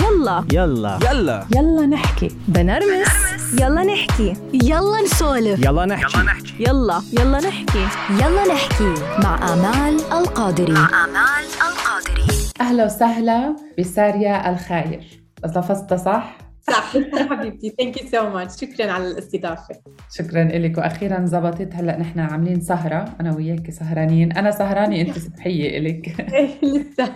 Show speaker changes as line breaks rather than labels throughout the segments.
يلا.
يلا.
يلا.
يلا نحكي.
بنرمس. يلا نحكي.
يلا نسولف.
يلا نحكي.
يلا يلا. نحكي.
يلا نحكي. مع آمال القادري.
آمال القادري.
أهلا وسهلا بساريا الخاير. لفظتها صح؟
صح. حبيبتي thank you so much شكرا على الاستضافة.
شكرا لك وأخيرا زبطت. هلأ نحن عاملين سهرة. أنا وياك سهرانين. أنا سهرانة أنت صبحيه الك
إيه، لسه.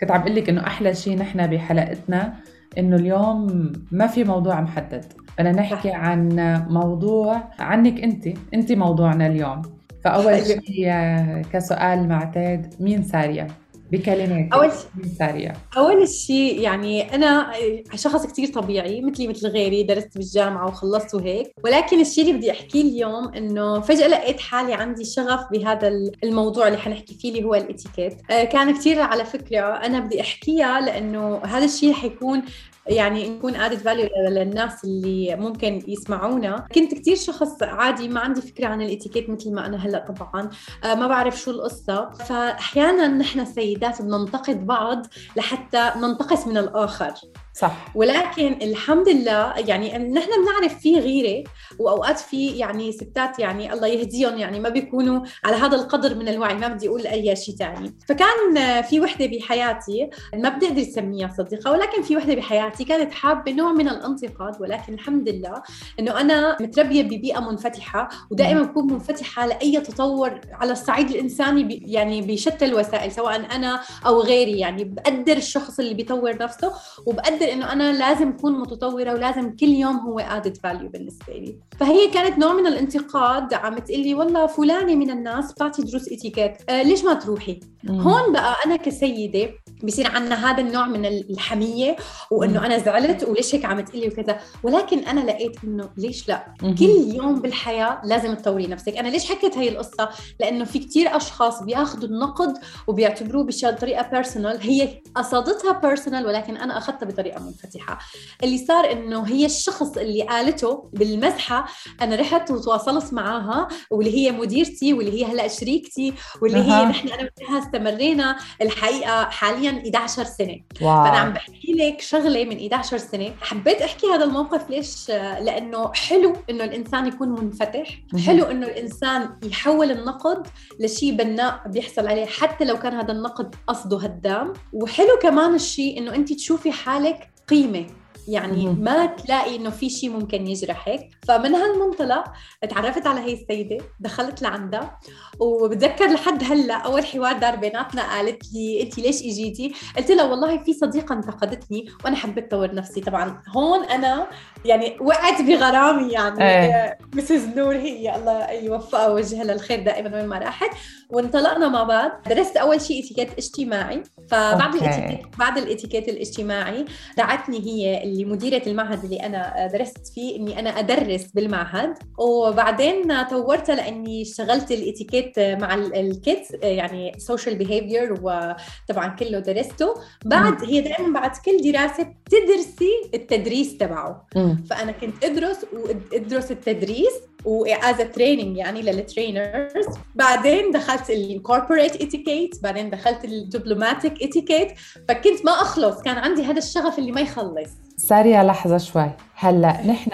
كنت عم لك إنه أحلى شيء نحن بحلقتنا إنه اليوم ما في موضوع محدد. بدنا نحكي عن موضوع عنك أنت أنت موضوعنا اليوم. فأول
حلو.
شيء آه، كسؤال معتاد مين ساريا بكلمات
أول
مين ساريا
أول شيء يعني أنا شخص كتير طبيعي مثلي مثل غيري درست بالجامعة وخلصت وهيك. ولكن الشيء اللي بدي أحكيه اليوم إنه فجأة لقيت حالي عندي شغف بهذا الموضوع اللي حنحكي فيه اللي هو الإتيكيت. آه، كان كتير على فكرة أنا بدي أحكيها لأنه هذا الشيء حيكون يعني نكون ادد فاليو للناس اللي ممكن يسمعونا. كنت كتير شخص عادي ما عندي فكرة عن الاتيكيت مثل ما أنا هلأ طبعا. آه، ما بعرف شو القصة. فاحيانا نحن السيدات بننتقد بعض لحتى ننتقص من الآخر.
صح.
ولكن الحمد لله يعني نحن بنعرف في غيرة وأوقات في يعني ستات يعني الله يهديهم يعني ما بيكونوا على هذا القدر من الوعي ما بدي أقول أي شيء ثاني فكان في وحدة بحياتي ما بدي أقدر أسميها صديقة ولكن في وحدة بحياتي كانت حابة نوع من الانتقاد ولكن الحمد لله إنه أنا متربية ببيئة منفتحة ودائما بكون منفتحة لأي تطور على الصعيد الإنساني يعني بشتى الوسائل سواء أنا أو غيري يعني بقدر الشخص اللي بيطور نفسه وبقدر إنه أنا لازم أكون متطورة ولازم كل يوم هو added value بالنسبة لي. فهي كانت نوع من الانتقاد عم تقول لي والله فلانة من الناس بتعطي دروس étiquette. آه ليش ما تروحي؟ هون بقى أنا كسيدة بصير عندنا هذا النوع من الحمية وإنه أنا زعلت وليش هيك عم تقلي وكذا. ولكن أنا لقيت إنه ليش لا؟ كل يوم بالحياة لازم تطوري نفسك. أنا ليش حكيت هي القصة؟ لأنه في كتير أشخاص بياخذوا النقد وبيعتبروه بطريقة personal هي قصدتها personal ولكن أنا أخذتها بطريقة منفتحة. اللي صار إنه هي الشخص اللي قالته بالمزحة أنا رحت وتواصلت معاها واللي هي مديرتي واللي هي هلأ شريكتي واللي هي
أها.
نحن أنا وياها استمرينا الحقيقة حاليا 11 سنة.
wow.
فأنا عم بحكي لك شغلة من 11 سنة. حبيت أحكي هذا الموقف ليش؟ لأنه حلو إنه الإنسان يكون منفتح. حلو إنه الإنسان يحول النقد لشيء بناء بيحصل عليه حتى لو كان هذا النقد قصده هدام. وحلو كمان الشيء إنه أنت تشوفي حالك قيمة. يعني. ما تلاقي إنه في شيء ممكن يجرحك فمن هالمنطلق تعرفت على هي السيدة دخلت لعندها. وبتذكر لحد هلأ أول حوار دار بيناتنا قالت لي انت ليش إجيتي؟ قلت لها والله في صديقة انتقدتني وأنا حبيت اطور نفسي. طبعا هون أنا يعني وقعت بغرامي يعني
إيه.
Mrs. نور هي. الله يوفقها وجهها للخير دائما وين ما راحت. وانطلقنا مع بعض. درست أول شيء إتيكيت اجتماعي. فبعد. الإتيكيت بعد الإتيكيت الاجتماعي دعتني هي اللي مديره المعهد اللي أنا درست فيه إني أنا أدرس بالمعهد. وبعدين طورتها لأني اشتغلت الإتيكيت مع ال- ال kids يعني social behavior وطبعا كله درسته. بعد هي دائما بعد كل دراسة بتدرسي التدريس تبعه. فأنا كنت أدرس وأدرس التدريس و as training يعني لل trainers بعدين دخلت ال corporate etiquette بعدين دخلت ال diplomatic etiquette فكنت ما أخلص كان عندي هذا الشغف اللي ما يخلص.
ساريا لحظة شوي. هلأ نحن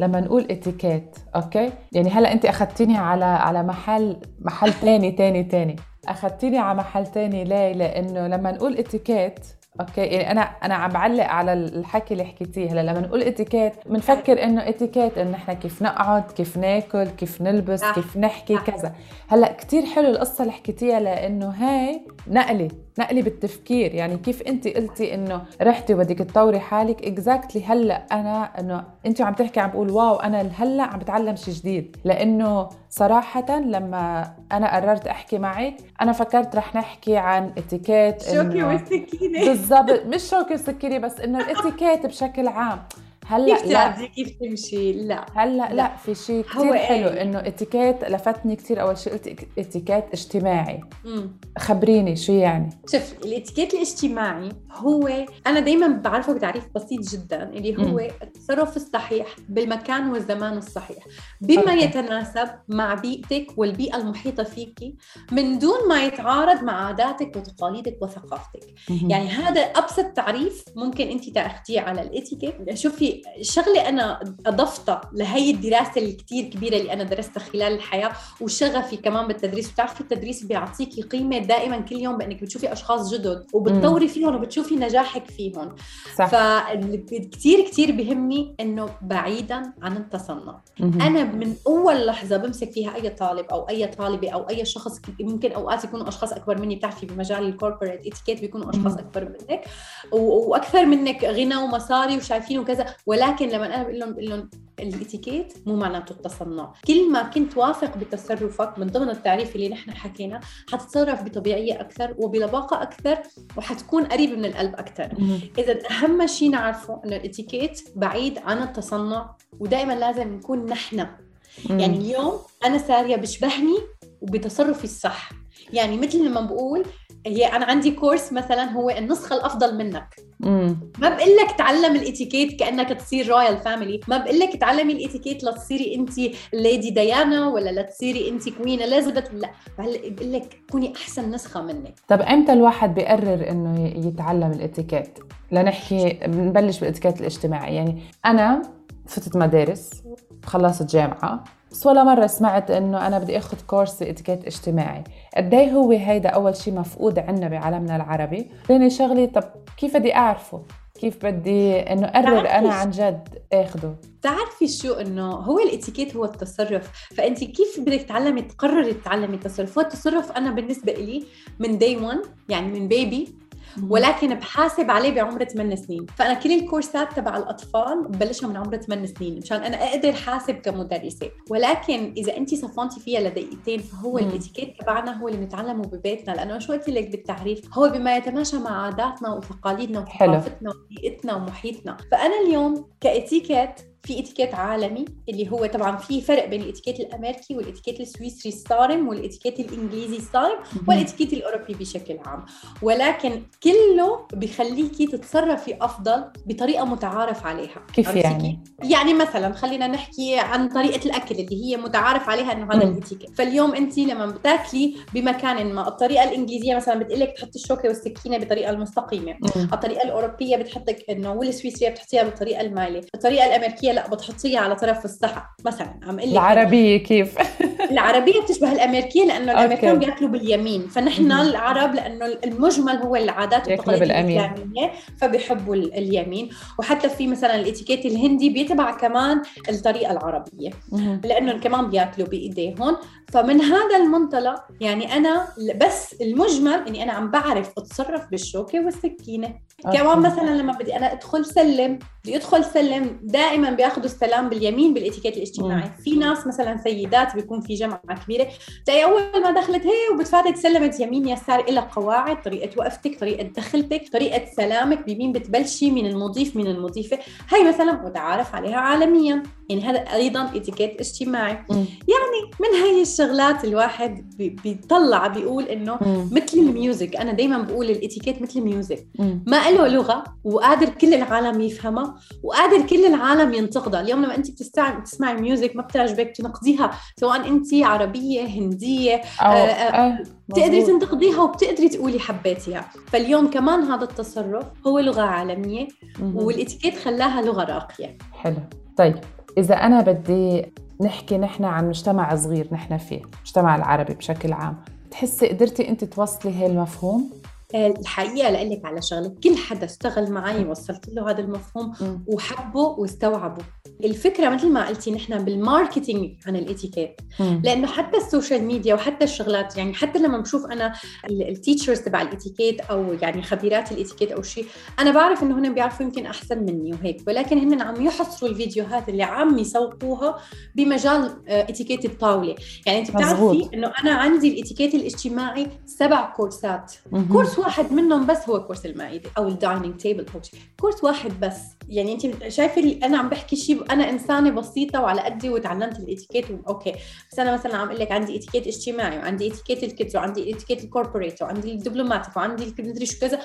لما نقول اتيكيت أوكي؟ يعني هلأ انت أخذتيني على على محل محل تاني تاني تاني. أخذتيني على محل تاني ليه؟ لأنه لما نقول اتيكيت أوكي؟ يعني أنا أنا عم بعلق على الحكي اللي حكيتيه. هلأ لما نقول اتيكيت بنفكر إنه اتيكيت إنه نحن كيف نقعد كيف ناكل كيف نلبس. كيف نحكي. كذا. هلأ كتير حلو القصة اللي حكيتيها لأنه هاي نقله نقلي بالتفكير. يعني كيف انت قلتي إنه رحتي وبدك تطوري حالك؟ exactly هلأ أنا إنه انت عم تحكي عم بقول wow أنا هلأ عم بتعلم شيء جديد. لأنه صراحة لما أنا قررت أحكي معك أنا فكرت رح نحكي عن اتيكيت
شوكي والسكينة.
بالضبط مش شوكي وسكيني بس إنه الاتيكيت بشكل عام. هلأ
كيف
لا
تقعدي كيف تمشي لا
هلأ
لا.
لا في شيء كثير
إيه؟
حلو إنه اتيكيت لفتني كثير أول شيء قلت اتيكيت اجتماعي
مم.
خبريني شو يعني
شوف الاتيكيت الاجتماعي هو أنا دايما بعرفه بتعريف بسيط جدا اللي هو
مم.
التصرف الصحيح بالمكان والزمان الصحيح بما
أوكي.
يتناسب مع بيئتك والبيئة المحيطة فيك من دون ما يتعارض مع عاداتك وتقاليدك وثقافتك
مهم.
يعني هذا أبسط تعريف ممكن انت تاخذيه على الاتيكيت شوفي شغله أنا اضفتها لهي الدراسة الكتير كبيرة اللي أنا درستها خلال الحياة وشغفي كمان بالتدريس. وتعرفي التدريس بيعطيكي قيمة دائما كل يوم بأنك بتشوفي أشخاص جدد وبتطوري فيهم وبتشوفي نجاحك فيهم.
صح.
فكتير كتير بهمني إنه بعيدا عن التصنع. أنا من أول لحظة بمسك فيها أي طالب أو أي طالبة أو أي شخص ممكن أوقات يكونوا أشخاص أكبر مني. بتعرفي بمجال ال corporate etiquette بيكونوا
أشخاص.
أكبر منك وأكثر منك غنى ومصاري وشايفين وكذا. ولكن لما أنا بقول لهم بقول لهم الإتيكيت مو معناته التصنع كل ما كنت واثق بتصرفك من ضمن التعريف اللي نحن حكينا حتتصرف بطبيعية أكثر وبلباقة أكثر وحتكون قريب من القلب
أكثر.
إذا أهم شيء نعرفه إنه الإتيكيت بعيد عن التصنع ودائما لازم نكون نحن. يعني اليوم أنا سارية بشبهني وبتصرفي الصح يعني مثل لما بقول هي أنا عندي course مثلا هو النسخة الأفضل منك.
مم.
ما بقول لك تعلم الإتيكيت كأنك تصير royal family ما بقول لك تعلمي الإتيكيت لتصيري أنت lady ديانا ولا لتصيري أنت queen اليزابيث لا بقول لك كوني أحسن نسخة منك.
طب إمتى الواحد بيقرر إنه يتعلم الإتيكيت؟ لنحكي بنبلش بالإتيكيت الاجتماعي. يعني أنا فتت مدارس خلصت جامعة بس ولا مرة سمعت إنه أنا بدي أخذ course إتيكيت اجتماعي. قد إيه هو هيدا أول شيء مفقود عنا بعالمنا العربي؟ ثاني شغلي طب كيف بدي أعرفه؟ كيف بدي إنه أقرر
أنا.
عن جد آخده؟
تعرفي شو إنه هو الإتيكيت هو التصرف. فانت كيف بدك تعلمي تقرري تتعلمي التصرف؟ هو التصرف أنا بالنسبة لي من day 1 يعني من baby ولكن بحاسب عليه بعمر 8 سنين. فأنا كل الكورسات تبع الأطفال ببلشها من عمر 8 سنين مشان أنا أقدر حاسب كمدرسة. ولكن إذا انت صفنتي فيها لدقيقتين فهو. الإتيكيت تبعنا هو اللي بنتعلمه ببيتنا. لأنه شو قلت لك بالتعريف؟ هو بما يتماشى مع عاداتنا وتقاليدنا. وثقافتنا وبيئتنا ومحيطنا. فأنا اليوم كإتيكيت في اتيكيت عالمي اللي هو طبعا في فرق بين الاتيكيت الأمريكي والاتيكيت السويسري الصارم والاتيكيت الإنجليزي الصارم والاتيكيت الأوروبي بشكل عام. ولكن كله بخليكي تتصرفي أفضل بطريقة متعارف عليها.
كيف يعني؟
يعني مثلا خلينا نحكي عن طريقة الأكل اللي هي متعارف عليها إنه هذا. الاتيكيت. فاليوم أنت لما بتاكلي بمكان ما الطريقة الإنجليزية مثلا بتقلك تحطي الشوكة والسكينة بطريقة
المستقيمة.
الطريقة الأوروبية بتحطك إنه والسويسرية بتحطيها بالطريقة المايله الطريقة الأمريكية لا بتحطيها على طرف الصحن مثلا عم أقول لك
العربية كيف؟
العربية بتشبه الأمريكية
لأنه.
الأمريكان بيأكلوا باليمين فنحن. العرب لأنه المجمل هو العادات والتقاليد. الإسلامية فبيحبوا ال- اليمين وحتى في مثلا الإتيكيت الهندي بيتبع كمان الطريقة العربية
مهم.
لأنه كمان بيأكلوا بإيديهم فمن هذا المنطلق يعني أنا بس المجمل إني أنا عم بعرف أتصرف بالشوكة والسكينة كمان
أوكي.
مثلا لما بدي أنا أدخل سلم بدي أدخل سلم دائما بياخذوا السلام باليمين بالإتيكيت الاجتماعي في ناس مثلا سيدات بيكون في جمعه كبيرة تلاقي أول ما دخلت هي وبتفاتت سلمت يمين يسار إلى قواعد طريقة وقفتك طريقة دخلتك طريقة سلامك بمين بتبلشي من المضيف من المضيفة هي مثلا متعارف عليها عالميا يعني هذا أيضا إتيكيت اجتماعي
مم.
من هي الشغلات الواحد بي- بيطلع بيقول
إنه.
مثل ال music أنا دايما بقول الإتيكيت مثل ال
music.
ما له لغة وقادر كل العالم يفهمها وقادر كل العالم ينتقدها اليوم لما انت بتستع... بتسمعي music ما بتعجبك تنقديها سواء انت عربية هندية
أو
آه،
آه.
بتقدري. تنتقديها وبتقدري تقولي حبيتيها فاليوم كمان هذا التصرف هو لغة
عالمية.
والاتيكيت خلاها لغة راقية
حلو طيب إذا أنا بدي نحكي نحن عن مجتمع صغير نحن فيه المجتمع العربي بشكل عام تحسي قدرتي أنت توصلي هي المفهوم؟
آه، الحقيقة لأقول لك على شغلة كل حدا اشتغل معي وصلت له هذا المفهوم. وحبه واستوعبه الفكرة مثل ما قلتي نحن بال marketing عن
الإتيكيت.
لأنه حتى ال social media وحتى الشغلات يعني حتى لما بشوف أنا ال teachers تبع الإتيكيت أو يعني خبيرات الإتيكيت أو شيء أنا بعرف إنه هن بيعرفوا يمكن أحسن مني وهيك ولكن هن عم يحصروا الفيديوهات اللي عم يسوقوها بمجال آه، إتيكيت الطاولة يعني أنت بتعرفي. إنه أنا عندي الإتيكيت الاجتماعي سبع كورسات. كورس واحد منهم بس هو كورس المائدة أو ال dining table كورس واحد بس. يعني انت شايفة اللي أنا عم بحكي شيء أنا إنسانة بسيطة وعلى قدي وتعلمت الإتيكيت أوكي بس أنا مثلا عم أقول لك عندي إتيكيت اجتماعي وعندي إتيكيت ال kids وعندي إتيكيت ال corporate وعندي ال diplomatic وعندي المدري شو كذا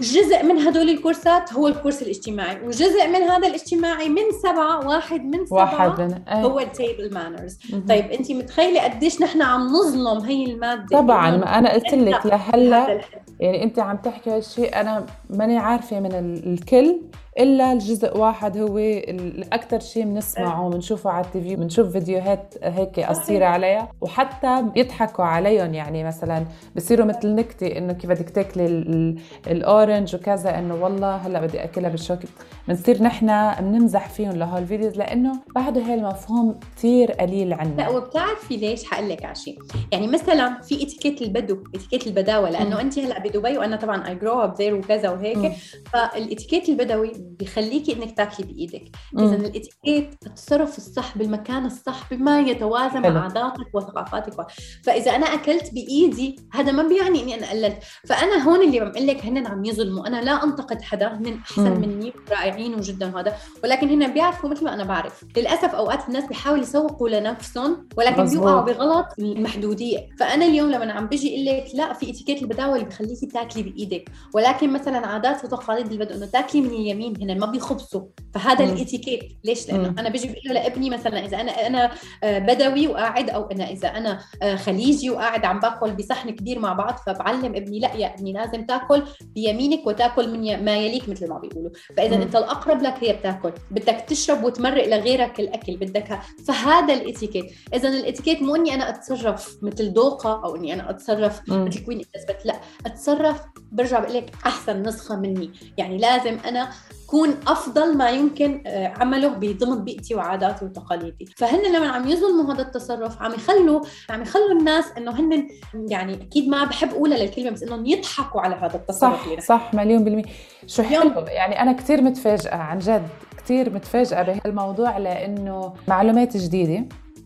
جزء من هدول الكورسات هو الكورس الاجتماعي وجزء من هذا الاجتماعي من سبعة واحد من سبعة
واحد من أي.
هو ال table
manners.
طيب انت متخيلة قديش نحن عم نظلم هي المادة
طبعا
إنه
ما أنا قلت لك
لهلأ.
يعني انت عم تحكي هالشيء أنا ماني عارفة من ال- الكل إلا الجزء واحد هو ال- الاكثر شيء بنسمعه بنشوفه على ال TV بنشوف فيديوهات هيك قصيرة عليها وحتى بيضحكوا عليهم. يعني مثلا بصيروا مثل نكتة إنه كيف بدك تاكلي ال- ال- ال orange وكذا إنه والله هلأ بدي أكلها بالشوكه بنصير نحن بنمزح فيهم لهول ال videos لأنه بعده هي المفهوم كثير قليل
لا
عنا
وبتعرفي ليش؟ حقول لك على شيء. يعني مثلا في إتيكيت البدو إتيكيت البداوة
لأنه.
انت هلأ بدبي وأنا طبعا I grew up there وكذا. وهيك. فالإتيكيت البدوي بخليكي إنك تاكلي
بإيدك.
اذا الإتيكيت التصرف الصح بالمكان الصح بما يتوازن. مع عاداتك وثقافاتك و... فإذا أنا أكلت بإيدي هذا ما بيعني إني أنا قللت فأنا هون اللي عم أقول لك هن عم يظلموا أنا لا أنتقد حدا هن أحسن
مم.
مني رائعين وجدا وهذا ولكن هن بيعرفوا مثل ما أنا بعرف للأسف أوقات الناس بيحاولوا يسوقوا لنفسهم ولكن. بيوقعوا بغلط المحدودية فأنا اليوم لما عم بيجي أقول لك لا في إتيكيت البداوة اللي بخليكي تاكلي بإيدك ولكن مثلا عادات وتقاليد البدو إنه تاكلي من اليمين هن ما بيخبصوا. فهذا. الاتيكيت. ليش؟
لأنه.
أنا بيجي بقول له لابني مثلا إذا أنا أنا آه، بدوي وقاعد أو أنا إذا أنا آه، خليجي وقاعد عم باكل بصحن كبير مع بعض فبعلم ابني لا يا ابني لازم تاكل بيمينك وتاكل من ما يليك مثل ما بيقولوا.
فإذا.
أنت الأقرب لك هي بتاكل. بدك تشرب وتمرق لغيرك الأكل. بدك فهذا الاتيكيت. اذا الاتيكيت مو إني أنا أتصرف مثل دوقة أو إني أنا أتصرف
مم.
مثل كوين لا. أتصرف برجع بقول لك أحسن نسخة مني. يعني لازم أنا كون أفضل ما يمكن آه، عمله بضمن بيئتي وعاداتي وتقاليدي. فهن لما عم يظلموا هذا التصرف عم يخلوا عم يخلوا الناس إنه هن يعني أكيد ما بحب أقولها للكلمة بس إنهم يضحكوا على هذا التصرف
صح صح مليون بالمية. شو حلو يعني أنا كتير متفاجئة عن جد كتير متفاجئة بهالموضوع لأنه معلومات جديدة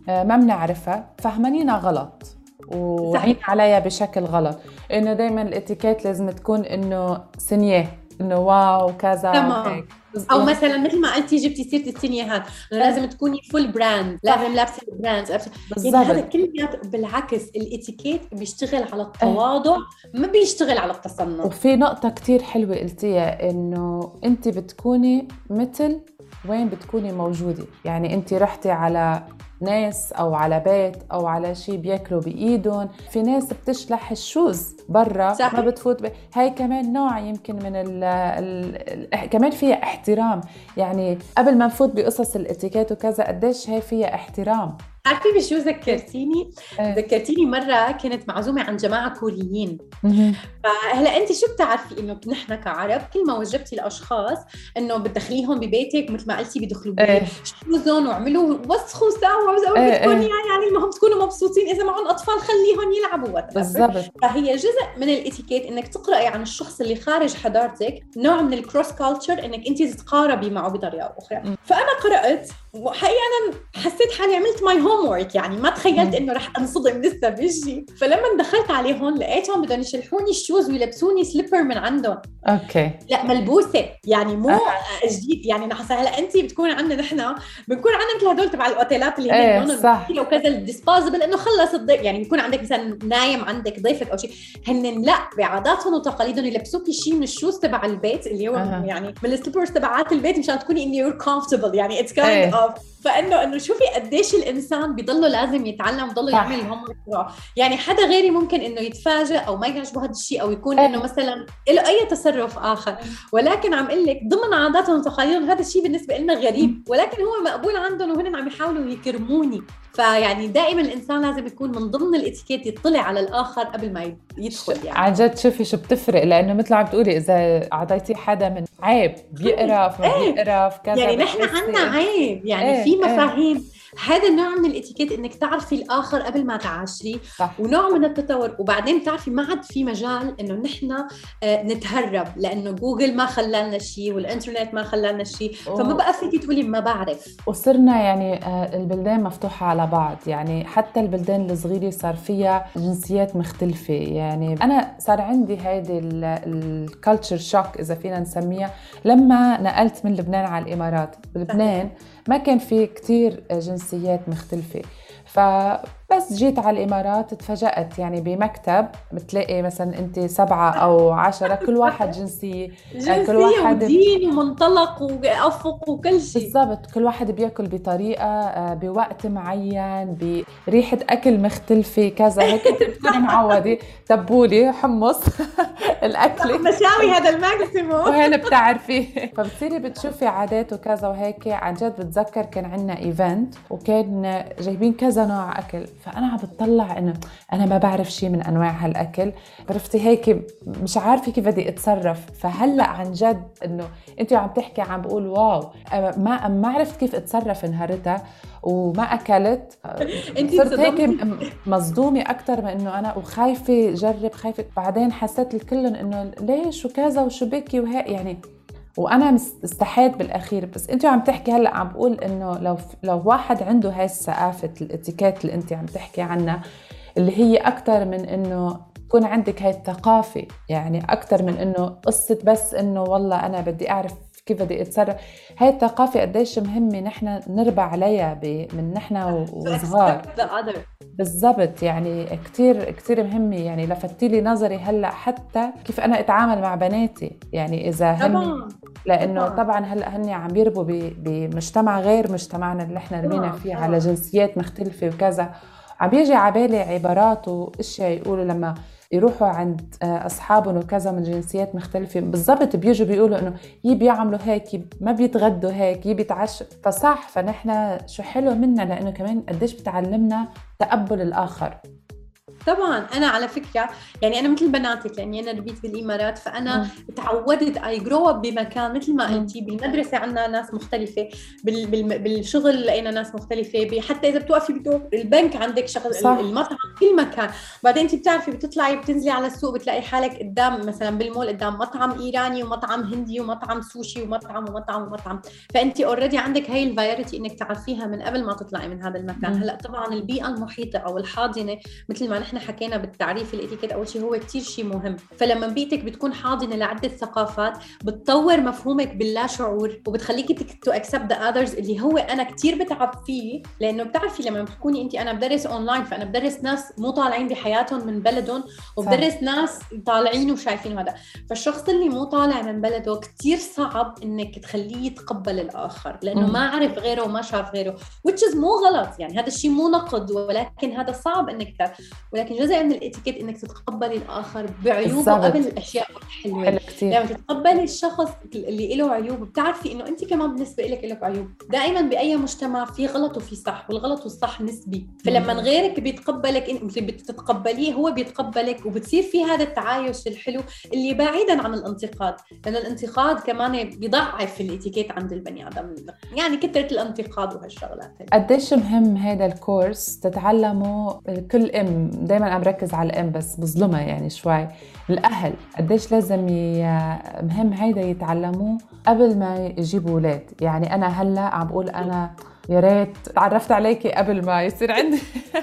آه، ما بنعرفها فهمانينا غلط وعين. عليها بشكل غلط. إنه دائما الاتيكيت لازم تكون إنه سنية. إنه واو كذا
تمام. أو مثلا مثل ما قلتي جبتي سيرة السينيهات إنه لازم تكوني full brand لازم لابسة ال brand يعني هذا
بالضبط.
كليات بالعكس الإتيكيت بيشتغل على التواضع ما بيشتغل على التصنع.
وفي نقطة كتير حلوة قلتيها إنه أنت بتكوني مثل وين بتكوني موجودة. يعني أنت رحتي على ناس أو على بيت أو على شيء بياكلوا بإيدهم. في ناس بتشلح ال shoes برا
صحيح.
ما بتفوت ب... هاي كمان نوع يمكن من ال... ال... ال... كمان فيها احترام. يعني قبل ما نفوت بقصص الاتيكيت وكذا قديش هي فيها احترام؟
عارفة بشو ذكرتيني؟
إيه.
ذكرتيني مرة كنت معزومة عند جماعة كوريين. فهلا أنت شو بتعرفي إنه نحن كعرب كل ما وجبتي الأشخاص إنه بتدخليهم ببيتك مثل ما قلتي بيدخلوا
إيه.
shoes هم وعملوا وسخوا سوا
إيه،
بدكم. إياه، يعني المهم تكونوا مبسوطين إذا معهم أطفال خليهم يلعبوا.
بالضبط
فهي جزء من الإتيكيت إنك تقرأي عن الشخص اللي خارج حضارتك نوع من ال cross culture إنك أنت تتقاربي معه بطريقة
أخرى.
فأنا قرأت وحقيقة أنا حسيت حالي عملت my homework يعني ما تخيلت. إنه رح أنصدم لسه بشيء فلما دخلت عليهم لقيتهم بدهم يشلحوني ال shoes ويلبسوني slipper من عندهم
okay
لا ملبوسة يعني مو
آه.
جديد يعني نحس هلا انت بتكون عندنا نحن بنكون عندنا مثل هدول تبع الأوتيلات اللي هن لونهم
صح.
وكذا ال disposable إنه خلص الضيف يعني بيكون عندك مثلا نايم عندك ضيفك أو شيء هن لا بعاداتهم وتقاليدهم يلبسوكي شيء من ال shoes تبع البيت اللي هو
أها.
يعني من ال slippers تبعات البيت مشان تكوني انه you're comfortable يعني
it's.
kind of فإنه إنه شوفي قديش الإنسان انسان بيضله لازم يتعلم
صح.
يعمل الهوم تبعه يعني حدا غيري ممكن إنه يتفاجئ أو ما يعجبه هذا الشيء أو يكون
إيه.
إنه مثلا له أي تصرف آخر. ولكن عم إقول لك ضمن عاداتهم وتقاليدهم هذا الشيء بالنسبة لنا غريب. ولكن هو مقبول عندهم وهن عم يحاولوا يكرموني. فيعني دائما الإنسان لازم يكون من ضمن الإتيكيت يطلع على الآخر قبل ما يدخل يعني.
عن جد شوفي شو بتفرق. لأنه مثل عم بتقولي إذا أعطيتي حدا من عيب بيقرف ما
إيه.
بيقرف كذا
يعني نحن عنا عيب. يعني
إيه،
في
إيه.
مفاهيم. هذا النوع من الإتيكيت إنك تعرفي الآخر قبل ما تعاشريه
صح.
ونوع من التطور. وبعدين بتعرفي ما عاد في مجال إنه نحن آه، نتهرب لأنه جوجل ما خلالنا شيء والإنترنت ما خلالنا شيء فما. بقى فيكي تقولي ما بعرف.
وصرنا يعني آه، البلدان مفتوحة على بعض. يعني حتى البلدان الصغيرة صار فيها جنسيات مختلفة. يعني أنا صار عندي هيدي ال culture shock إذا فينا نسميها لما نقلت من لبنان على الإمارات. بلبنان ما كان في كتير جنسيات مختلفة. فبس جيت على الإمارات تفاجأت يعني بمكتب بتلاقي مثلا أنت سبعة أو عشرة كل واحد جنسية
جنسية
كل واحد-
ودين ومنطلق وأفق وكل شيء.
بالضبط كل واحد بياكل بطريقة آه، بوقت معين بريحة أكل مختلفة كذا هيك أنت بتكوني معودة. تبولة حمص الأكلة
مشاوي هذا ال maximum.
وهلا بتعرفي. فبتصيري بتشوفي عادات وكذا وهيك. عن جد بتذكر كان عندنا event وكان جايبين كذا نوع أكل. فأنا عم بتطلع إنه أنا ما بعرف شيء من أنواع هالأكل. عرفتي هيك؟ مش عارفة كيف بدي أتصرف. فهلأ عن جد إنه انت عم تحكي عم بقول واو. ما ما عرفت كيف أتصرف نهارتها وما
أكلت.
صرت هيك مصدومة أكثر من إنه أنا وخايفة جرب خايفة. بعدين حسيت الكلن إنه ليش وكذا وشو بكي وهيك يعني وأنا استحيت بالأخير بس انت عم تحكي هلأ عم بقول إنه لو لو واحد عنده هاي الثقافه الاتيكيت اللي انت عم تحكي عنها اللي هي أكثر من إنه تكون عندك هاي الثقافة يعني أكثر من إنه قصة بس إنه والله أنا بدي أعرف كيف بدي أتصرف. هاي الثقافة قديش مهمة نحن نربى عليها ب- من نحن وصغار. بالضبط يعني كتير كتير مهمة. يعني لفتي لي نظري هلأ حتى كيف أنا أتعامل مع بناتي. يعني إذا هن لأنه
طبعاً.
هلأ هن عم يربوا بمجتمع غير مجتمعنا اللي إحنا ربينا فيه. على جنسيات مختلفة وكذا. عم بيجي على بالي عبارات وأشياء يقولوا لما يروحوا عند آه، أصحابهم وكذا من جنسيات مختلفة. بالضبط بيجوا بيقولوا إنه يي بيعملوا هيك يي ما بيتغدوا هيك يي بيتعشوا فصح فنحن شو حلو منا لأنه كمان قديش بتعلمنا تقبل الآخر.
طبعا أنا على فكرة يعني أنا مثل بناتك لاني أنا ربيت بالإمارات فأنا تعودت I grew up بمكان مثل ما. قلتي بالمدرسة عندنا ناس مختلفة بال بال بالشغل لقينا ناس مختلفة حتى إذا بتوقفي بتوقف البنك عندك شغل
صح.
المطعم كل مكان بعدين انت بتعرفي بتطلعي بتنزلي على السوق بتلاقي حالك قدام مثلا بالمول قدام مطعم إيراني ومطعم هندي ومطعم سوشي ومطعم ومطعم ومطعم فانت already عندك هاي ال variety إنك تعرفيها من قبل ما تطلعي من هذا المكان
مم.
هلأ طبعا البيئة المحيطة أو الحاضنة مثل ما نحن حكينا بالتعريف الاتيكيت أول شيء هو كثير شيء مهم. فلما بيئتك بتكون حاضنة لعدة ثقافات بتطور مفهومك باللا شعور وبتخليكي to accept the others اللي هو أنا كثير بتعب فيه. لأنه بتعرفي لما بتكوني انت أنا بدرس اونلاين فأنا بدرس ناس مو طالعين بحياتهم من بلدهم وبدرس ناس طالعين وشايفين هذا. فالشخص اللي مو طالع من بلده كثير صعب إنك تخليه يتقبل الآخر
لأنه.
ما عرف غيره وما شاف غيره which is مو غلط. يعني هذا الشيء مو نقد ولكن هذا صعب إنك ولكن جزء من الاتيكيت إنك تتقبلي الآخر بعيوبه. قبل الأشياء الحلوة.
حلو كثير
لما تتقبلي الشخص اللي له عيوب بتعرفي إنه أنت كمان بالنسبة لك لك عيوب. دائما بأي مجتمع في غلط وفي صح والغلط والصح نسبي. فلما. غيرك بيتقبلك إنت بتتقبليه هو بيتقبلك وبتصير في هذا التعايش الحلو اللي بعيدا عن الانتقاد. لأن الانتقاد كمان بيضعف الاتيكيت عند البني آدم. يعني كثرة الانتقاد وهالشغلات.
قديش مهم هذا الكورس؟ تتعلموا كل إم. دائما عم بركز على الأم بس بظلمها يعني شوي. الأهل قديش لازم ي... مهم هيدا يتعلموه قبل ما يجيبوا أولاد. يعني أنا هلأ عم بقول أنا يا ريت تعرفت عليكي قبل ما يصير عندي.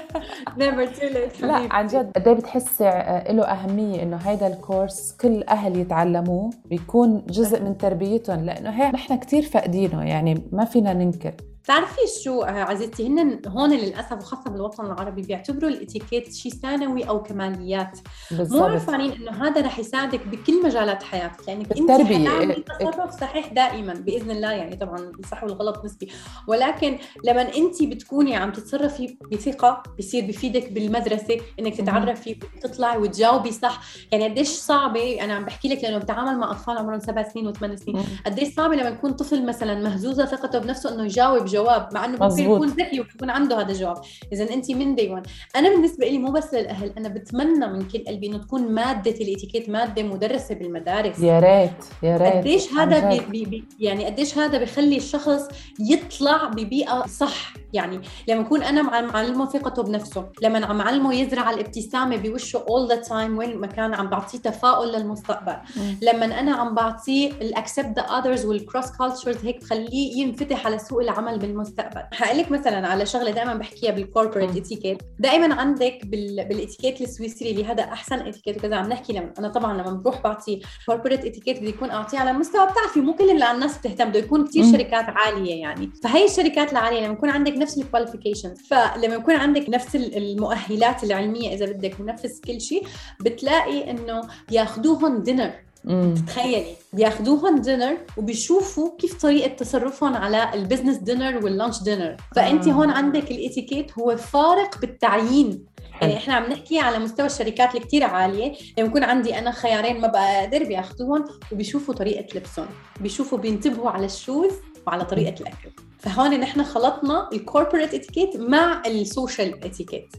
Never too late
لا. عن جد قد إيه بتحسي له أهمية إنه هيدا الكورس كل أهل يتعلموه بيكون جزء من تربيتهم. لأنه هيك نحن كثير فاقدينه يعني ما فينا ننكر.
بتعرفي شو آه، عزيزتي هن هون للأسف وخاصة بالوطن العربي بيعتبروا الإتيكيت شيء ثانوي أو كماليات. مو
بالضبط.
عارفين إنه هذا رح يساعدك بكل مجالات حياتك. يعني انت. حتعملي
إيه،
تصرف صحيح دائما بإذن الله يعني طبعا الصح والغلط نسبي. ولكن لما انت بتكوني عم تتصرفي بثقة بصير بفيدك بالمدرسة إنك تتعرفي تطلعي وتجاوبي صح. يعني قديش صعبة أنا عم بحكي لك لأنه بتعامل مع أطفال عمرهم سبع سنين وثمان سنين. قديش صعبة لما يكون طفل مثلا مهزوزه ثقته بنفسه إنه يجاوب جواب مع إنه ممكن. يكون ذكي ويكون عنده هذا الجواب اذا أنت من day 1 أنا بالنسبة لي مو بس للأهل أنا بتمنى من كل قلبي إنه تكون مادة الإتيكيت مادة مدرسة بالمدارس
يا ريت يا ريت
قديش هذا بي. بي بي يعني قديش هذا بخلي الشخص يطلع ببيئة صح يعني لما يكون أنا مع معلمه ثقته بنفسه لما عم علمه يزرع الابتسامة بوشه all the time وين ما كان عم بعطيه تفاؤل للمستقبل. لما أنا عم بعطيه ال accept the others وال cross cultures هيك بخليه ينفتح على سوق العمل بالمستقبل. حقول لك مثلا على شغلة دائما بحكيها بال
corporate.
اتيكيت دائما عندك بال... بالاتيكيت السويسري اللي هذا أحسن اتيكيت وكذا. عم نحكي لما أنا طبعا لما بروح بعطي corporate etiquette بدي يكون أعطيه على مستوى بتعرفي مو كل اللي الناس بتهتم بده يكون كثير. شركات عالية يعني. فهي الشركات العالية لما يكون عندك نفس ال qualifications فلما يكون عندك نفس ال- المؤهلات العلمية إذا بدك ونفس كل شيء بتلاقي إنه بياخذوهم dinner
مم.
تخيلي بياخذوهم dinner وبيشوفوا كيف طريقة تصرفهم على ال business dinner وال lunch dinner فأنت
آه.
هون عندك الاتيكيت هو فارق بالتعيين. يعني إحنا عم نحكي على مستوى الشركات اللي كثير عالية. لما يكون عندي أنا خيارين ما بقدر بياخذوهم وبيشوفوا طريقة لبسهم. بيشوفوا بينتبهوا على ال shoes وعلى طريقة الأكل. فهون نحن خلطنا ال corporate etiquette مع ال social
etiquette.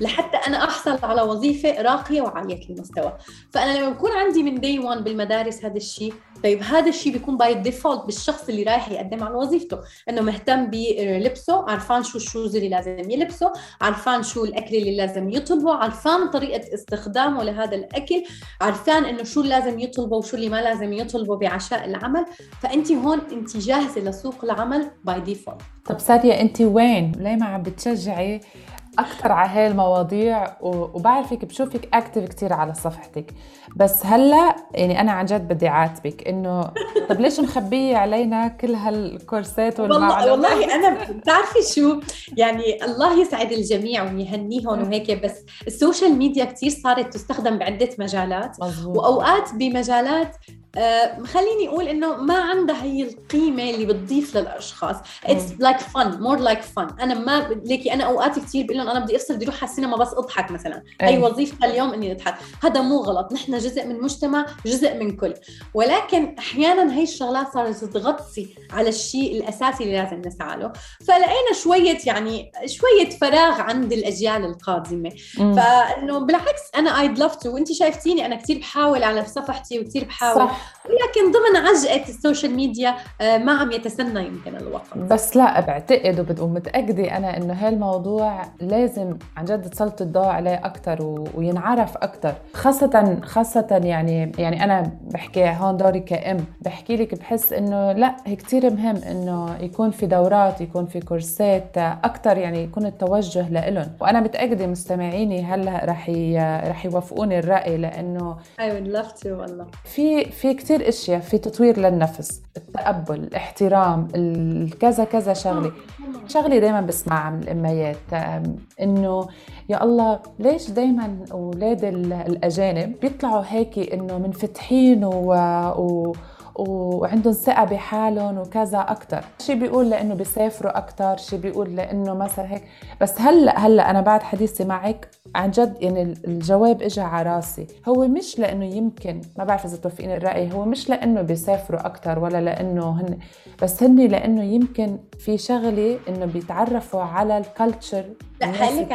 لحتى أنا أحصل على وظيفة راقية وعالية المستوى فأنا لما بكون عندي من day 1 بالمدارس هذا الشيء طيب هذا الشيء بيكون by default بالشخص اللي رايح يقدم على وظيفته إنه مهتم بلبسه عرفان شو ال shoes اللي لازم يلبسه عرفان شو الأكل اللي لازم يطلبه عرفان طريقة استخدامه لهذا الأكل عرفان إنه شو لازم يطلبه وشو اللي ما لازم يطلبه بعشاء العمل فانت هون انت جاهزة لسوق العمل by default
طب سادية انت وين؟ ليه ما عم بتشجعي أكثر على هاي المواضيع وبعرفك بشوفك active كثير على صفحتك. بس هلأ يعني أنا عن جد بدي عاتبك إنه طب ليش مخبيه علينا كل هالكورسات
والله
والمعلومات؟
والله أنا بتعرفي شو يعني الله يسعد الجميع ويهنيهم وهيك بس ال social media كثير صارت تستخدم بعدة مجالات.
مزبوط
وأوقات بمجالات آه خليني أقول إنه ما عندها هي القيمة اللي بتضيف للأشخاص. it's like fun more like fun أنا ما ليكي أنا أوقات كثير بقول لهم أنا بدي أفصل بدي أروح على السينما بس أضحك مثلا.
أي.
هي وظيفتها اليوم إني أضحك. هذا مو غلط. نحن جزء من مجتمع جزء من كل. ولكن أحيانا هي الشغلات صارت تغطي على الشيء الأساسي اللي لازم نسعى له. فلقينا شوية يعني شوية فراغ عند الأجيال
القادمة.
فإنه بالعكس أنا I'd love to وانت شايفتيني أنا كثير بحاول على صفحتي وكثير بحاول.
صح.
لكن ضمن عجقة ال social media آه، ما عم يتسنى يمكن الوقت.
بس لا بعتقد وبد- ومتأكدة أنا إنه هالموضوع لازم عن جد تسلط الضوء عليه أكثر و... وينعرف أكثر خاصة خاصة يعني يعني أنا بحكي هون دوري كأم. بحكي لك بحس إنه لا هي كثير مهم إنه يكون في دورات يكون في كورسات أكثر يعني يكون التوجه لإلهم وأنا متأكدة مستمعيني هلأ رح ي... رح يوافقوني الرأي لأنه
I would love to والله.
في في كثير أشياء في تطوير للنفس التقبل الاحترام ال- كذا كذا شغلة. شغلة دائما بسمعها من الأميات. إنه يا الله ليش دائما أولاد ال- الأجانب بيطلعوا هيك إنه منفتحين و, و وعندهم ثقة بحالهم وكذا أكتر. شي بيقول لأنه بيسافروا أكتر شي بيقول لأنه مثلا هيك. بس هلأ هلأ أنا بعد حديثي معك عن جد يعني الجواب اجى على راسي. هو مش لإنه يمكن ما بعرف إذا توافقين الرأي هو مش لإنه بيسافروا أكثر ولا لإنه هن بس هن لإنه يمكن في شغلة إنه بيتعرفوا على ال
culture لا حقول لك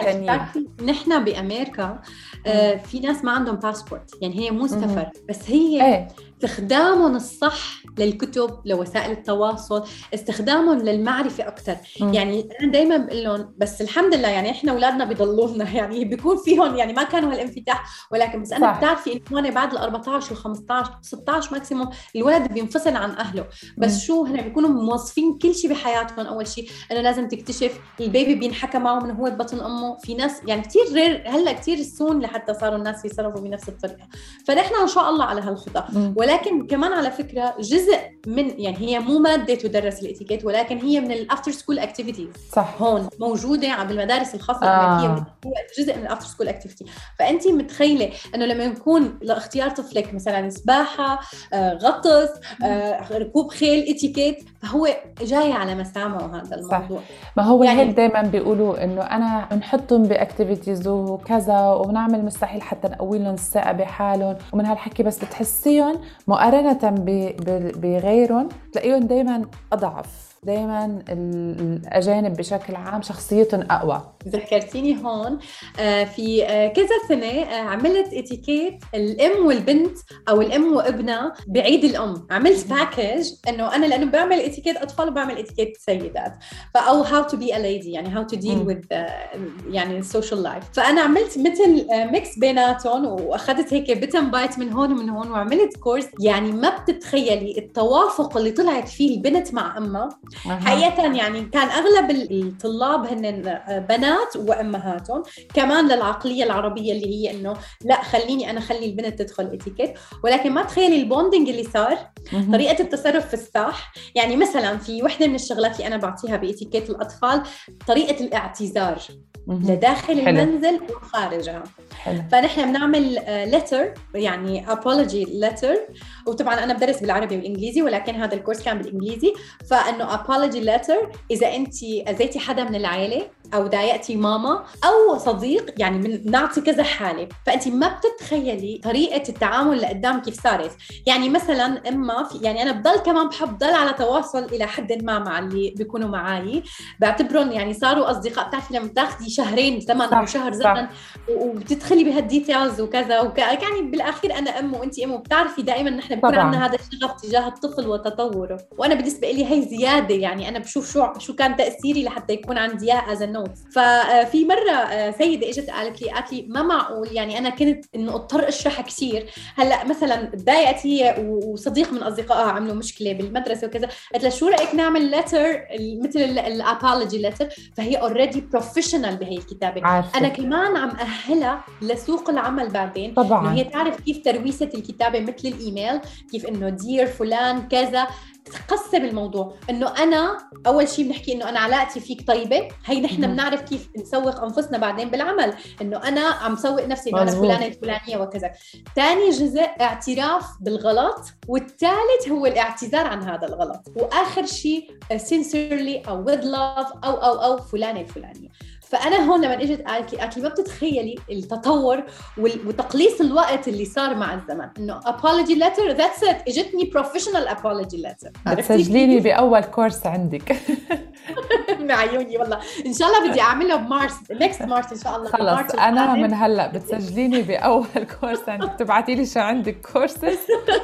نحن بأمريكا آه في ناس ما عندهم باسبورت يعني هي مو سفر بس هي
إيه.
استخدامهم الصح للكتب لوسائل التواصل استخدامهم للمعرفة أكثر
مم.
يعني أنا دائما بقول لهم بس الحمد لله يعني إحنا أولادنا بيضلوا لنا يعني بيكون فيهم يعني ما كانوا هالانفتاح ولكن بس أنا
صح.
بتعرفي إنه هون بعد ال 14 و 15 16 maximum الولد بينفصل عن أهله بس
مم.
شو هن بيكونوا موظفين كل شيء بحياتهم أول شيء إنه لازم تكتشف ال baby بينحكى معه من هو ببطن أمه في ناس يعني كثير rare هلأ كثير soon لحتى صاروا الناس يتصرفوا بنفس الطريقة فنحن إن شاء الله على هالخطى
مم.
ولكن كمان على فكرة جزء من يعني هي مو مادة تدرس الاتيكيت ولكن هي من ال after school activities
صح.
هون موجودة على المدارس الخاصة
آه.
الامريكيه هو جزء من ال after school activity فانت متخيلة إنه لما يكون لاختيار طفلك مثلا سباحة آه، غطس آه، ركوب خيل اتيكيت فهو جاي على مسامعه هذا
صح.
الموضوع.
ما هو
يعني
هيك دائما بيقولوا إنه أنا بنحطهم ب activities وكذا وبنعمل مستحيل حتى نقوي لهم الثقة بحالهم. ومن هالحكي بس بتحسيهم مقارنة بغيرهم تلاقيهم دائما أضعف. دائما الأجانب بشكل عام شخصيتهم أقوى.
ذكرتيني هون آه، في آه، كذا سنة آه، عملت اتيكيت الأم والبنت أو الأم وابنها بعيد الأم. عملت package إنه أنا لأنه بعمل اتيكيت أطفال وبعمل اتيكيت سيدات. فأو how to be a lady يعني how to deal
مم.
with آه، يعني social life. فأنا عملت مثل mix بيناتهم وأخذت هيك bit and bite من هون ومن هون وعملت course يعني ما بتتخيلي التوافق اللي طلعت فيه البنت مع أمها.
أها.
حقيقة يعني كان أغلب الطلاب هن بنات وأمهاتهم كمان للعقلية العربية اللي هي إنه لا خليني أنا خلي البنت تدخل اتيكيت ولكن ما تخيلي ال bonding اللي صار
مهم.
طريقة التصرف في الساح يعني مثلا في وحدة من الشغلات اللي أنا بعطيها باتيكيت الأطفال طريقة الاعتذار. لداخل
حلو.
المنزل وخارجها
حلو.
فنحن بنعمل لتر يعني apology letter وطبعا أنا بدرس بالعربي والإنجليزي ولكن هذا الكورس كان بالإنجليزي. فإنه apology letter إذا أنت أذيتي حدا من العائله أو ضايقتي ماما أو صديق يعني من نعطي كذا حالة. فأنت ما بتتخيلي طريقة التعامل اللي قدام كيف صارت. يعني مثلا إما في يعني أنا بضل كمان بحب ضل على تواصل إلى حد ما مع اللي بيكونوا معي بعتبرهم يعني صاروا أصدقاء. بتعرفي لما تاخذي شهرين زمن
أو
شهر. زمن وبتدخلي بهال details وكذا وك... يعني بالأخير أنا أم وأنت أم وبتعرفي دائما نحن بيكون
طبعاً.
عندنا هذا الشغف تجاه الطفل وتطوره. وأنا بالنسبة لي هي زيادة يعني أنا بشوف شو شو كان تأثيري لحتى يكون عندي إياه as not ففي مرة آه، سيدة إجت قالت لي قالت لي ما معقول يعني أنا كنت إنه أضطر اشرح كثير. هلأ مثلا تضايقت هي وصديق من أصدقائها عملوا مشكلة بالمدرسة وكذا. قالت لها شو رأيك نعمل letter مثل ال apology letter فهي already professional بهي الكتابة.
عارفة.
أنا كمان عم أهلها لسوق العمل بعدين.
طبعا.
هي تعرف كيف ترويسة الكتابة مثل الإيميل. كيف إنه دير فلان كذا. تقسم الموضوع إنه أنا أول شيء بنحكي إنه أنا علاقتي فيك طيبة. هي نحن. بنعرف كيف نسوق أنفسنا بعدين بالعمل. إنه أنا عم سوق نفسي إنه
أنا.
فلانة الفلانية وكذا. ثاني جزء اعتراف بالغلط والثالث هو الاعتذار عن هذا الغلط. وآخر شيء sincerely أو with love أو أو أو فلانة الفلانية. فأنا هون لما إجت قالت لي قالت لي ما بتتخيلي التطور وتقليص الوقت اللي صار مع الزمن. إنه apology letter that's it. إجتني apology letter. عرفتي
تسجليني؟ بأول كورس عندك.
عيوني والله. إن شاء الله بدي أعمله بمارس next مارس إن شاء الله.
خلص
أنا.
من هلأ بتسجليني بأول كورس عندك. تبعتي لي شو عندك كورسز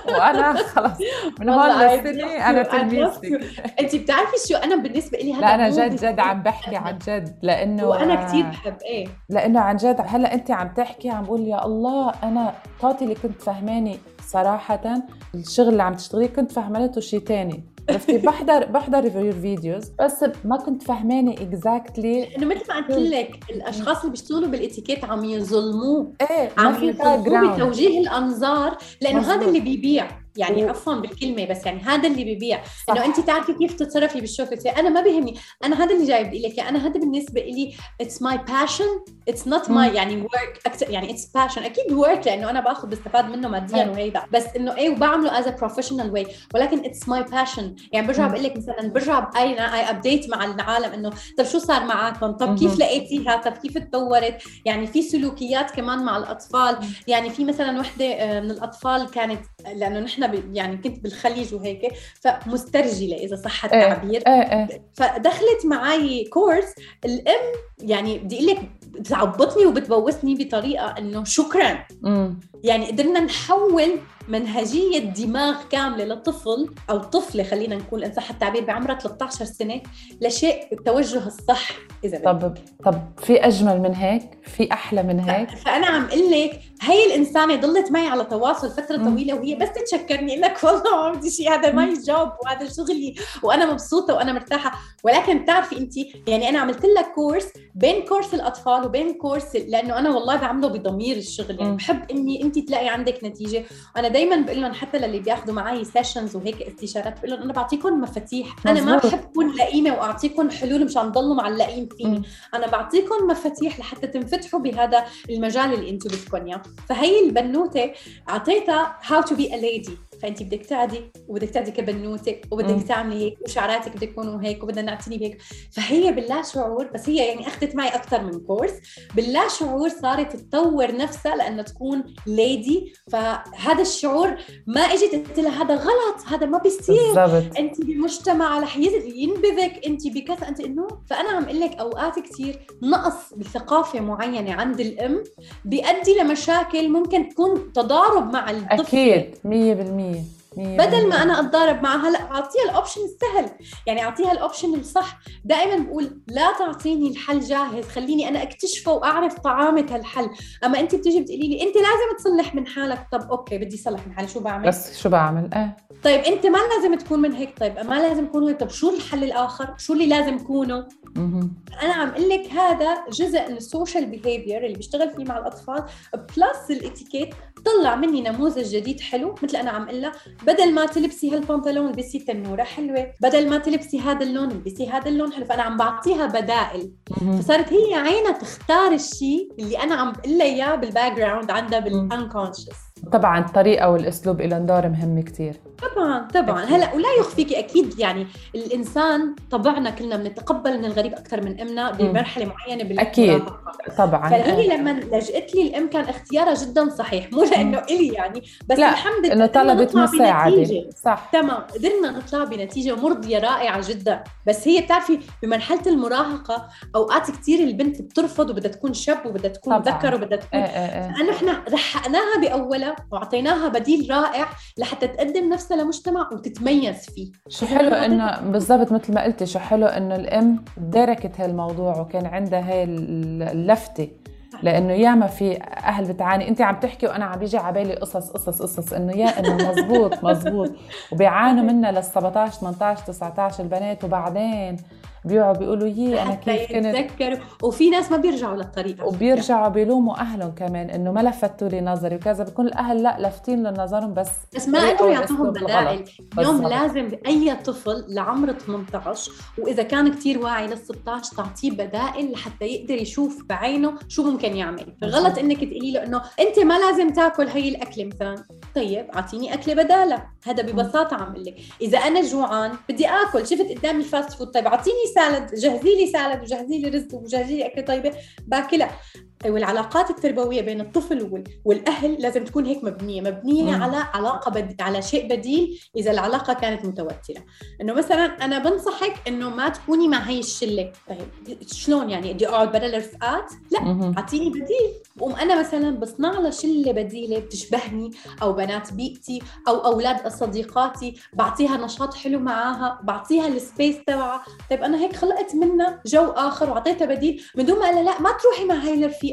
وأنا خلاص من هون للسنه
أنا
تلميذتك.
انت بتعرفي شو؟ أنا بالنسبة لي هذا
لا
أنا
جد جد عم بحكي عن جد لأنه
وأنا كثير بحب إيه.
لأنه عن جد هلأ أنت عم تحكي عم بقول يا الله أنا طاقتي اللي كنت فهماني صراحة الشغل اللي عم تشتغليه كنت فهمانته شيء تاني. عرفتي؟ بحضر بحضر review videos بس ما كنت فهماني exactly
إنه مثل ما قلت لك الأشخاص اللي بيشتغلوا بالإتيكيت عم يظلموه.
إيه
عم
ground
بتوجيه الأنظار لأنه
مزبوط.
هذا اللي بيبيع. يعني
و-
عفوا بالكلمة بس يعني هذا اللي بيبيع.
صح.
إنه أنت تعرفي كيف تتصرفي بالشغل. أنا ما بيهمني أنا هذا اللي جاي بدي لك أنا هذا بالنسبة لي it's my passion it's not
my.
يعني work أكتر يعني it's passion أكيد work لأنه أنا باخذ بستفاد منه ماديا. وهيدا بس إنه إيه وبعمله as a professional way ولكن it's my passion يعني برجع. بقول لك مثلا برجع بأي أي update مع العالم إنه طب شو صار معكم طب كيف. لقيتيها؟ طب كيف تطورت؟ يعني في سلوكيات كمان مع الأطفال. يعني في مثلا وحدة آه، من الأطفال كانت لأنه نحن يعني كنت بالخليج وهيك فمسترجلة إذا صح
إيه.
التعبير.
إيه إيه.
فدخلت معي كورس الأم يعني بدي أقول لك بتعبطني وبتبوسني بطريقة إنه شكرا. يعني قدرنا نحول منهجية دماغ كاملة لطفل أو طفلة خلينا نقول إن صح التعبير بعمرها 13 سنة لشيء التوجه الصح. إذا.
طب طب في أجمل من هيك؟ في أحلى من هيك؟
فأنا عم أقول لك هي الإنسانة ضلت معي على تواصل فترة
مم.
طويلة وهي بس تتشكرني لك والله ما بدي شيء. هذا my job وهذا شغلي وأنا مبسوطة وأنا مرتاحة. ولكن بتعرفي انت يعني أنا عملت لك كورس بين كورس الأطفال وبين كورس لأنه أنا والله بعمله بضمير الشغل. يعني. بحب إني انت تلاقي عندك نتيجة. وأنا دايما بقول لهم حتى للي بياخذوا معي sessions وهيك استشارات بقول لهم أنا بعطيكم مفاتيح أنا ما. بحب أكون لئيمة وأعطيكم حلول مشان تضلوا معلقين فيني. أنا بعطيكم مفاتيح لحتى تنفتحوا بهذا المجال اللي أنتم بدكم اياه فهي البنوتة أعطيتها how to be a lady فانت بدك تعدي وبدك تعدي كبنوته. وبدك تعملي هيك وشعراتك بدك يكونوا هيك وبدنا نعتني بهيك. فهي باللا شعور بس هي يعني أخذت معي أكثر من كورس باللا شعور صارت تطور نفسها لأنها تكون lady فهذا الشعور ما إجت قلت لها هذا غلط هذا ما بيصير. انت بمجتمع رح ينبذك. انت بكذا انت إنه. فأنا عم أقول لك أوقات كثير نقص بثقافة معينة عند الأم بيؤدي لمشاكل ممكن تكون تضارب مع الطفل.
أكيد 100% guaranteed.
بدل ما أنا أتضارب معها لا أعطيها ال option السهل. يعني أعطيها ال option الصح. دائما بقول لا تعطيني الحل جاهز. خليني أنا أكتشفه وأعرف طعمه هالحل أما أنت بتيجي بتقولي لي أنت لازم تصلح من حالك. طب okay بدي اصلح من حالي. شو بعمل؟
بس شو بعمل؟ إيه.
طيب أنت ما لازم تكون من هيك. طيب ما لازم تكون هيك. طب شو الحل الآخر؟ شو اللي لازم كونه. أنا عم أقول لك هذا جزء من ال social behavior اللي بيشتغل فيه مع الأطفال. plus الاتيكيت طلع مني نموذج جديد حلو مثل أنا عم أقول بدل ما تلبسي هالبنطلون البسي تنوره حلوة. بدل ما تلبسي هذا اللون البسي هذا اللون حلو. فأنا عم بعطيها بدائل. فصارت هي عينها تختار الشيء اللي أنا عم بقول لها إياه بال background عندها بال unconscious
طبعا الطريقة والأسلوب لهم دور مهم كتير
طبعا طبعا
أكيد.
هلأ ولا يخفيكي أكيد يعني الإنسان طبعنا كلنا بنتقبل من الغريب أكثر من أمنا بمرحلة معينة بالمراهقة
أكيد. طبعا
فهي. لما لجأت لي الأم كان اختيارها جدا صحيح مو لأنه إلي يعني بس
لا،
الحمد لله إنه
طلبت
مساعدة.
صح
تمام قدرنا نطلع بنتيجة مرضيه رائعة جدا بس هي بتعرفي بمرحلة المراهقة أوقات كثير البنت بترفض وبدها تكون شاب وبدها تكون. ذكر وبدها تكون
إيه إيه
لأنه إحنا رحقناها بأولها وأعطيناها بديل رائع لحتى تقدم نفسها لمجتمع وتتميز فيه.
شو حلو إنه بالضبط مثل ما قلتي شو حلو إنه الأم دركت هالموضوع وكان عندها هاي اللفتة. لأنه ياما في أهل بتعاني. انت عم تحكي وأنا عم بيجي على بالي قصص قصص قصص. إنه يا إنه مزبوط مزبوط. وبيعانوا منها لل 17 18 19 البنات. وبعدين بيقعدوا بيقولوا يي
أنا
كيف كنت؟
يتذكروا. وفي ناس ما بيرجعوا للطريقه
وبيرجعوا بيلوموا أهلهم كمان إنه ما لفتوا لي نظري وكذا بيكون الأهل لا لافتين لنظرهم بس
بس ما قدروا يعطوهم
الغلط.
اليوم. لازم اي طفل لعمر 18 وإذا كان كتير واعي لل 16 تعطيه بدائل لحتى يقدر يشوف بعينه شو ممكن يعمل. غلط إنك تقولي له إنه أنت ما لازم تاكل هي الأكلة مثلا. طيب أعطيني أكلة بدالها هذا ببساطة عم لك إذا أنا جوعان بدي آكل. شفت قدامي ال fast food. طيب أعطيني salad جهزي لي salad وجهزي لي رز وجهزي لي اكله طيبة باكلها. والعلاقات التربوية بين الطفل وال- والأهل لازم تكون هيك مبنية مبنية
مم.
على علاقة بد... على شيء بديل إذا العلاقة كانت متوترة. إنه مثلا أنا بنصحك إنه ما تكوني مع هي الشلة. طيب شلون يعني؟ بدي اقعد بدل الرفقات لا. أعطيني بديل. بقوم أنا مثلا بصنع لها شلة بديلة بتشبهني أو بنات بيئتي أو أولاد صديقاتي بعطيها نشاط حلو معاها بعطيها ال space تبعها. طيب أنا هيك خلقت منها جو آخر وعطيتها بديل. من دون ما لا ما تروحي مع هاي الرفيقة.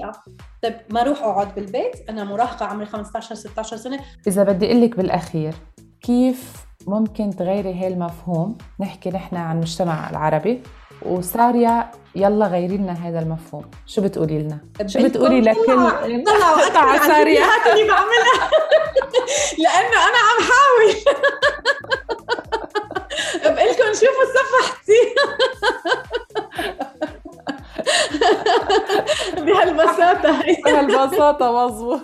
طيب ما أروح أقعد بالبيت؟ أنا مراهقة عمري 15 16 سنة.
إذا بدي أقول لك بالأخير كيف ممكن تغيري هاي المفهوم؟ نحكي نحن عن المجتمع العربي وساريا يلا غيري لنا هذا المفهوم. شو بتقولي لنا؟ شو
بدكم
بتقولي لكل
طلعوا- عن
ساريا.
اللي بعملها. لأنه أنا عم حاول بقلكم شوفوا صفحتي. بهالبساطة هي
بهالبساطة مزبوط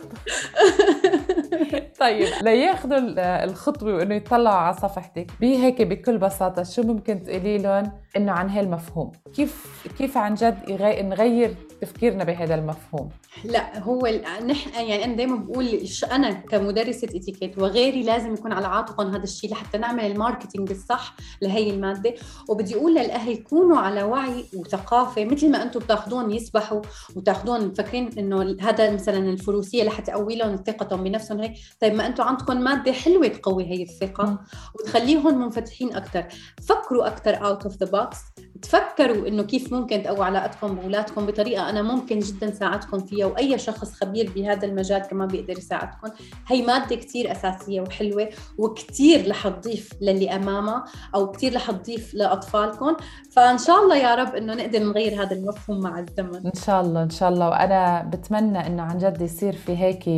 طيب لياخذوا ال- الخطوة وإنه يطلعوا على صفحتك بهيك بكل بساطة شو ممكن تقولي لهم إنه عن هالمفهوم كيف كيف عن جد. نغير تفكيرنا بهذا المفهوم؟
لا هو نحن يعني أنا دائما بقول أنا كمدرسة إتيكيت وغيري لازم يكون على عاتقهم هذا الشيء لحتى نعمل ال marketing الصح لهي المادة. وبدي أقول للأهل كونوا على وعي وثقافة مثل ما أنتم بتاخذون يسبحوا وتاخذون مفكرين إنه هذا مثلا الفروسية لحتى تقوي لهم ثقتهم بنفسهم هيك. طيب ما أنتم عندكم مادة حلوة تقوي هي
الثقة.
وتخليهم منفتحين أكثر فكروا أكثر out of the box تفكروا إنه كيف ممكن تقووا علاقتكم بأولادكم بطريقة أنا ممكن جدا ساعدكم فيها وأي شخص خبير بهذا المجال كمان بيقدر يساعدكم. هي مادة كثير أساسية وحلوة وكثير رح تضيف للي أمامها أو كثير رح تضيف لأطفالكم. فإن شاء الله يا رب إنه نقدر نغير هذا المفهوم مع الزمن.
إن شاء الله إن شاء الله. وأنا بتمنى إنه عن جد يصير في هيك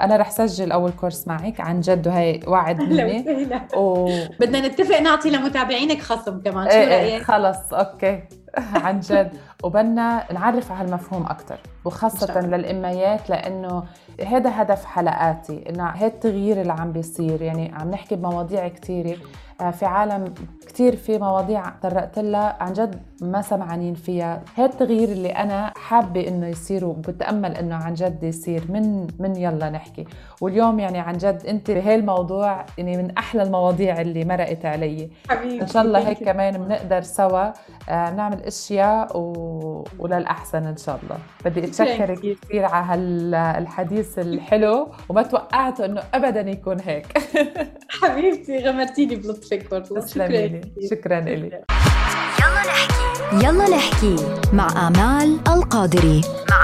أنا رح سجل أول كورس معك. عن جد وهي وعد مني. و
بدنا نتفق نعطي لمتابعينك خصم كمان شو
إيه إيه
رأيك؟
خلص أوكي. عن جد. وبدنا نعرف على المفهوم
أكثر
وخاصة
الله.
للأميات لأنه هذا هدف حلقاتي إنه هذا التغيير اللي عم بيصير. يعني عم نحكي بمواضيع كثيرة آه، في عالم كثير في مواضيع طرقت لها عن جد ما سمعانين فيها. هذا التغيير اللي أنا حابة إنه يصير وبتأمل إنه عن جد يصير. من من يلا نحكي. واليوم يعني عن جد أنت بهي الموضوع يعني من أحلى المواضيع اللي مرقت علي.
حبيبي
إن شاء الله هيك. كمان بنقدر سوا آه، نعمل أشياء و... وللأحسن إن شاء الله. بدي
شكراً
اتشكرك
كثير.
على هالحديث الحلو وما توقعت إنه ابدا يكون هيك.
حبيبتي غمرتيني بلطفك برضه شكرا.
شكرا لك
يلا نحكي. مع آمال القادري.
مع